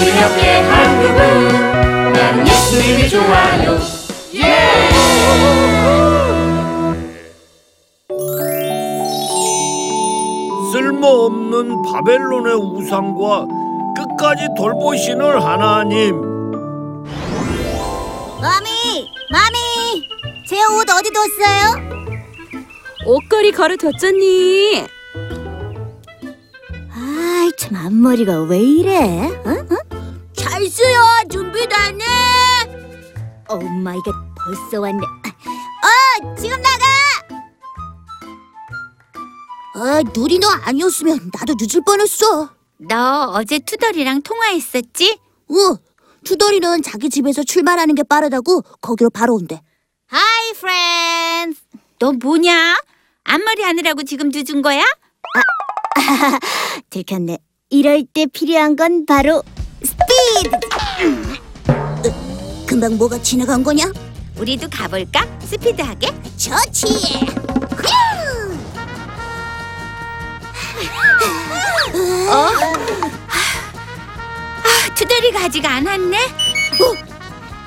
우리 함께 한 그분 나는 예수님이 좋아요 쓸모없는 바벨론의 우상과 끝까지 돌보시는 하나님. 마미, 마미, 제 옷 어디 뒀어요? 옷걸이 걸어뒀잖니. 아이 참 앞머리가 왜 이래? 어? 어? 준비됐네. Oh my God 벌써 왔네. 어 지금 나가. 아 누리 너 아니었으면 나도 늦을 뻔했어. 너 어제 투덜이랑 통화했었지? 어 투덜이는 자기 집에서 출발하는 게 빠르다고 거기로 바로 온대. Hi friends. 너 뭐냐? 앞머리 하느라고 지금 늦은 거야? 들켰네. 이럴 때 필요한 건 바로 금방 뭐가 지나간 거냐? 우리도 가볼까? 스피드하게? 좋지. 아, 투덜이가 아직 안 왔네?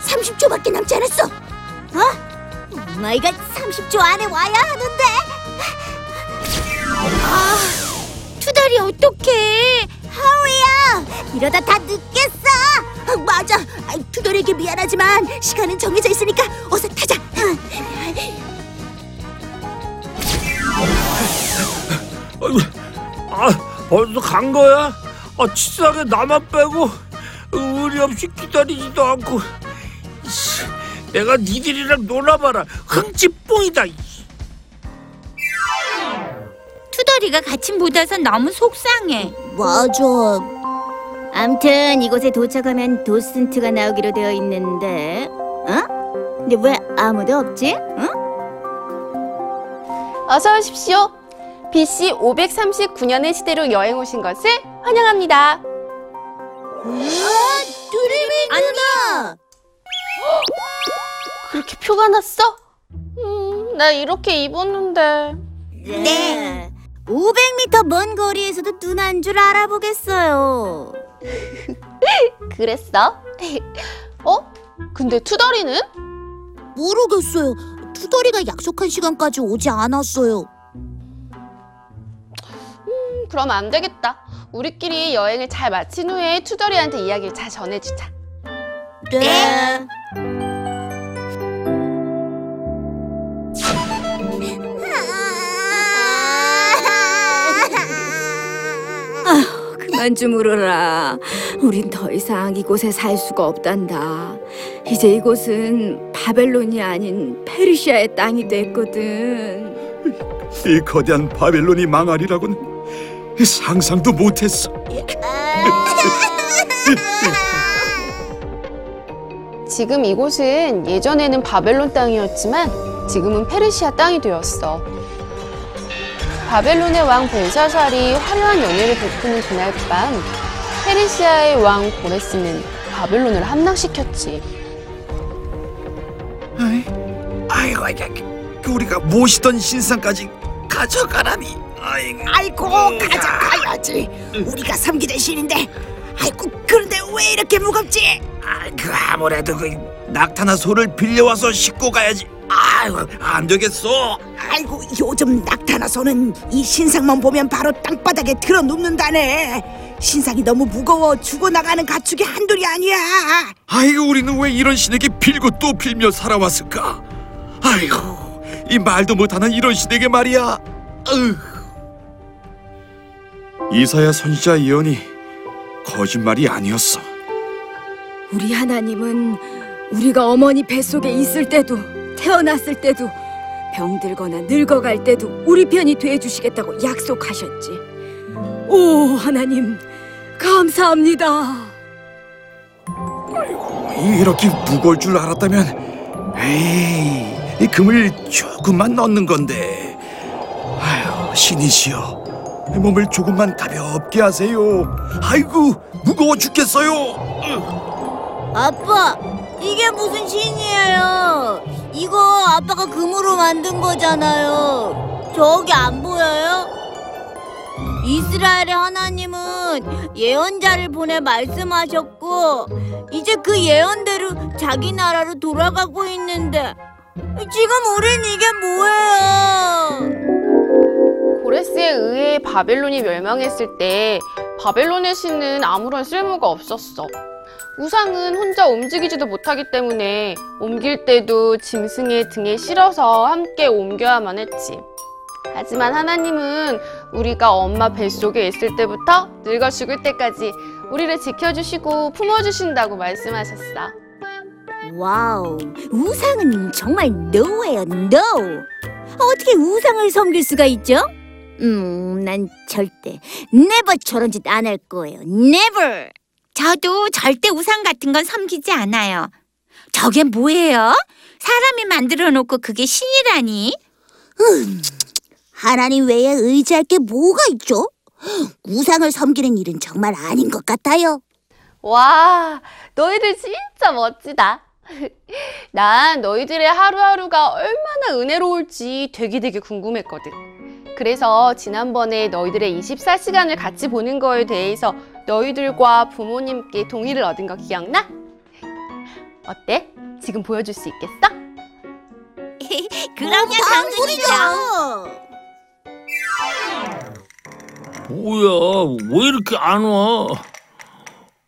30초밖에 남지 않았어. 어? Oh my God, 30초 안에 와야 하는데. 투덜이 어떡해? 하우야, 이러다 다 늦겠어. 아, 맞아. 아, 투덜에게 미안하지만 시간은 정해져 있으니까 어서 타자. 아이고, 아, 벌써 간 거야? 아, 치사하게 나만 빼고 의리 없이 기다리지도 않고. 이씨, 내가 니들이랑 놀아봐라. 흥치뽕이다. 이씨. 투덜이가 같이 못 와서 너무 속상해. 맞아. 암튼 이곳에 도착하면 도슨트가 나오기로 되어 있는데, 어? 근데 왜 아무도 없지? 응? 어서 오십시오. BC 539년의 시대로 여행 오신 것을 환영합니다. 드림이 누나. 그렇게 표가 났어? 음, 나 이렇게 입었는데. 네. 500m 먼 거리에서도 누나인 줄 알아보겠어요. 그랬어? 어? 근데 투덜이는? 모르겠어요. 투덜이가 약속한 시간까지 오지 않았어요. 음, 그럼 안 되겠다. 우리끼리 여행을 잘 마친 후에 투덜이한테 이야기를 잘 전해주자. 네. 그만 좀 울어라. 우린 더 이상 이곳에 살 수가 없단다. 이제 이곳은 바벨론이 아닌 페르시아의 땅이 됐거든. 이 거대한 바벨론이 망하리라고는 상상도 못했어. 지금 이곳은 예전에는 바벨론 땅이었지만 지금은 페르시아 땅이 되었어. 바벨론의 왕 벨사살이 화려한 연회를 베푸는 그날 밤 페르시아의 왕 고레스는 바벨론을 함락시켰지. 아이, 아이고, 아이고, 우리가 모시던 신상까지 가져가라니. 아이고, 아이고 가져가야지 우리가 섬기 대신인데 아이고 그런데 왜 이렇게 무겁지? 아이고 아무래도 그 낙타나 소를 빌려와서 싣고 가야지. 아이고 안 되겠어. 아이고 요즘 낙타나서는 이 신상만 보면 바로 땅바닥에 들어 눕는다네 신상이 너무 무거워 죽어나가는 가축이 한둘이 아니야 아이고 우리는 왜 이런 신에게 빌고 또 빌며 살아왔을까? 아이고 이 말도 못하는 이런 신에게 말이야. 으. 이사야 선지자 예언이 거짓말이 아니었어. 우리 하나님은 우리가 어머니 뱃속에 있을 때도 태어났을 때도 병들거나 늙어갈 때도 우리 편이 돼 주시겠다고 약속하셨지. 오 하나님 감사합니다. 이렇게 무거울 줄 알았다면 에이 이 금을 조금만 넣는 건데 아유 신이시여 몸을 조금만 가볍게 하세요 아이고 무거워 죽겠어요 아빠, 이게 무슨 신이에요? 이거 아빠가 금으로 만든 거잖아요. 저기 안 보여요? 이스라엘의 하나님은 예언자를 보내 말씀하셨고 이제 그 예언대로 자기 나라로 돌아가고 있는데 지금 우린 이게 뭐예요? 고레스에 의해 바벨론이 멸망했을 때 바벨론의 신은 아무런 쓸모가 없었어. 우상은 혼자 움직이지도 못하기 때문에 옮길 때도 짐승의 등에 실어서 함께 옮겨야만 했지. 하지만 하나님은 우리가 엄마 뱃속에 있을 때부터 늙어 죽을 때까지 우리를 지켜주시고 품어주신다고 말씀하셨어. Wow, 우상은 정말 no예요, no. 어떻게 우상을 섬길 수가 있죠? 음, 난 절대 never 저런 짓 안 할 거예요. never. 저도 절대 우상 같은 건 섬기지 않아요. 저게 뭐예요? 사람이 만들어 놓고 그게 신이라니? 하나님 외에 의지할 게 뭐가 있죠? 우상을 섬기는 일은 정말 아닌 것 같아요. 와, 너희들 진짜 멋지다. 난 너희들의 하루하루가 얼마나 은혜로울지 되게 되게 궁금했거든. 그래서 지난번에 너희들의 24시간을 같이 보는 거에 대해서 너희들과 부모님께 동의를 얻은 거 기억나? 어때? 지금 보여줄 수 있겠어? 그럼요, 당근이죠. 뭐야 왜 이렇게 안 와?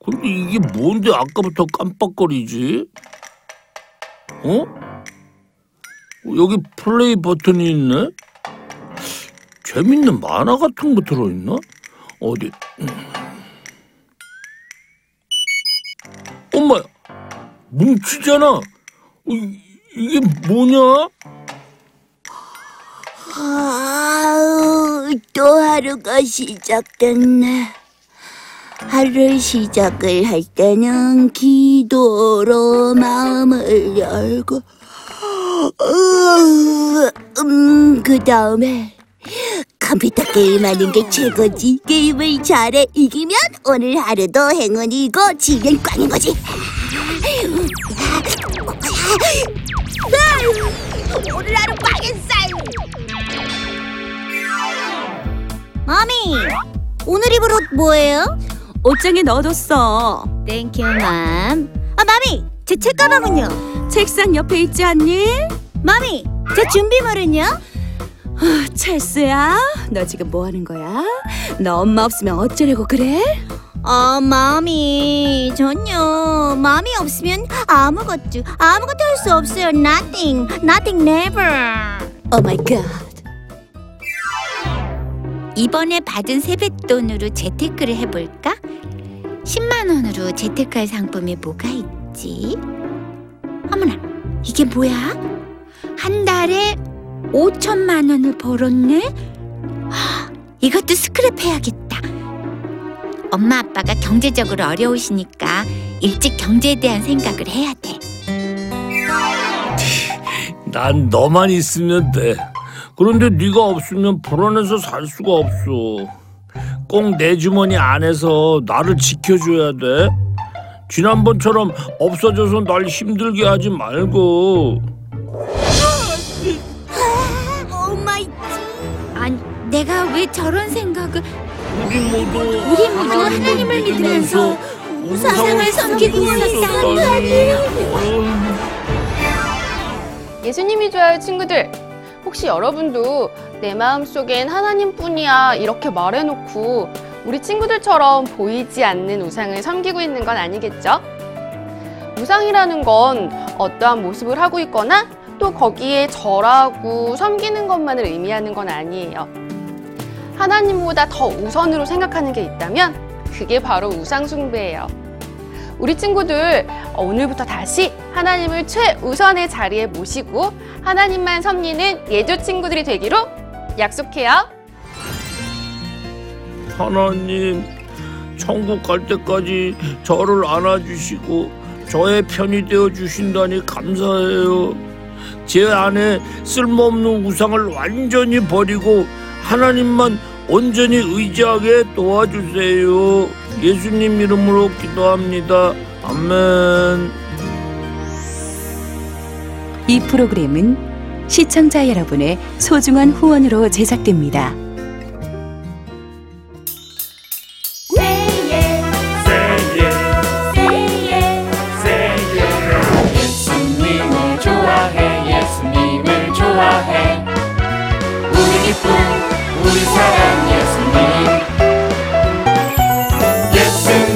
근데 이게 뭔데 아까부터 깜빡거리지? 어? 여기 플레이 버튼이 있네? 재밌는 만화 같은 거 들어있나? 어디? 음. 뭉치잖아 어, 이- 이게 뭐냐? 아우, 또 하루가 시작됐네. 하루 시작을 할 때는 기도로 마음을 열고, 으, 음, 그 다음에 컴퓨터 게임하는 게 최고지. 게임을 잘해 이기면 오늘 하루도 행운이고 지면 꽝인 거지. 오늘 하루 망했어. Mommy, 오늘 입을 옷 뭐예요? 옷장에 넣어뒀어. Thank you Mom. 아 Mommy, 제 책가방은요? 책상 옆에 있지 않니? Mommy, 제 준비물은요? 찰스야, 너 지금 뭐 하는 거야? 너 엄마 없으면 어쩌려고 그래? 아 Mommy, 전요. Mommy 없으면 아무것도 아무것도 할 수 없어요. Nothing, nothing, never. Oh my God. 이번에 받은 세뱃돈으로 재테크를 해볼까? 10만 원으로 재테크할 상품이 뭐가 있지? 어머나, 이게 뭐야? 한 달에 5천만 원을 벌었네? 하, 이것도 스크랩해야겠다. 엄마 아빠가 경제적으로 어려우시니까 일찍 경제에 대한 생각을 해야 돼. 난 너만 있으면 돼. 그런데 네가 없으면 불안해서 살 수가 없어. 꼭 내 주머니 안에서 나를 지켜줘야 돼. 지난번처럼 없어져서 날 힘들게 하지 말고. Oh my 아니, 내가 왜 저런 생각을 우리 모두 우리 모두 하나님을 믿으면서 우상을 섬기고 있었다니. 예수님이 좋아요, 친구들. 혹시 여러분도 내 마음속엔 하나님뿐이야 이렇게 말해놓고 우리 친구들처럼 보이지 않는 우상을 섬기고 있는 건 아니겠죠? 우상이라는 건 어떠한 모습을 하고 있거나 또 거기에 절하고 섬기는 것만을 의미하는 건 아니에요. 하나님보다 더 우선으로 생각하는 게 있다면 그게 바로 우상숭배예요. 우리 친구들 오늘부터 다시 하나님을 최우선의 자리에 모시고 하나님만 섬기는 예조 친구들이 되기로 약속해요. 하나님, 천국 갈 때까지 저를 안아주시고 저의 편이 되어 주신다니 감사해요. 제 안에 쓸모없는 우상을 완전히 버리고 하나님만 온전히 의지하게 도와주세요. 예수님 이름으로 기도합니다. 아멘. 이 프로그램은 시청자 여러분의 소중한 후원으로 제작됩니다. 예수님을 좋아해 예수님을 좋아해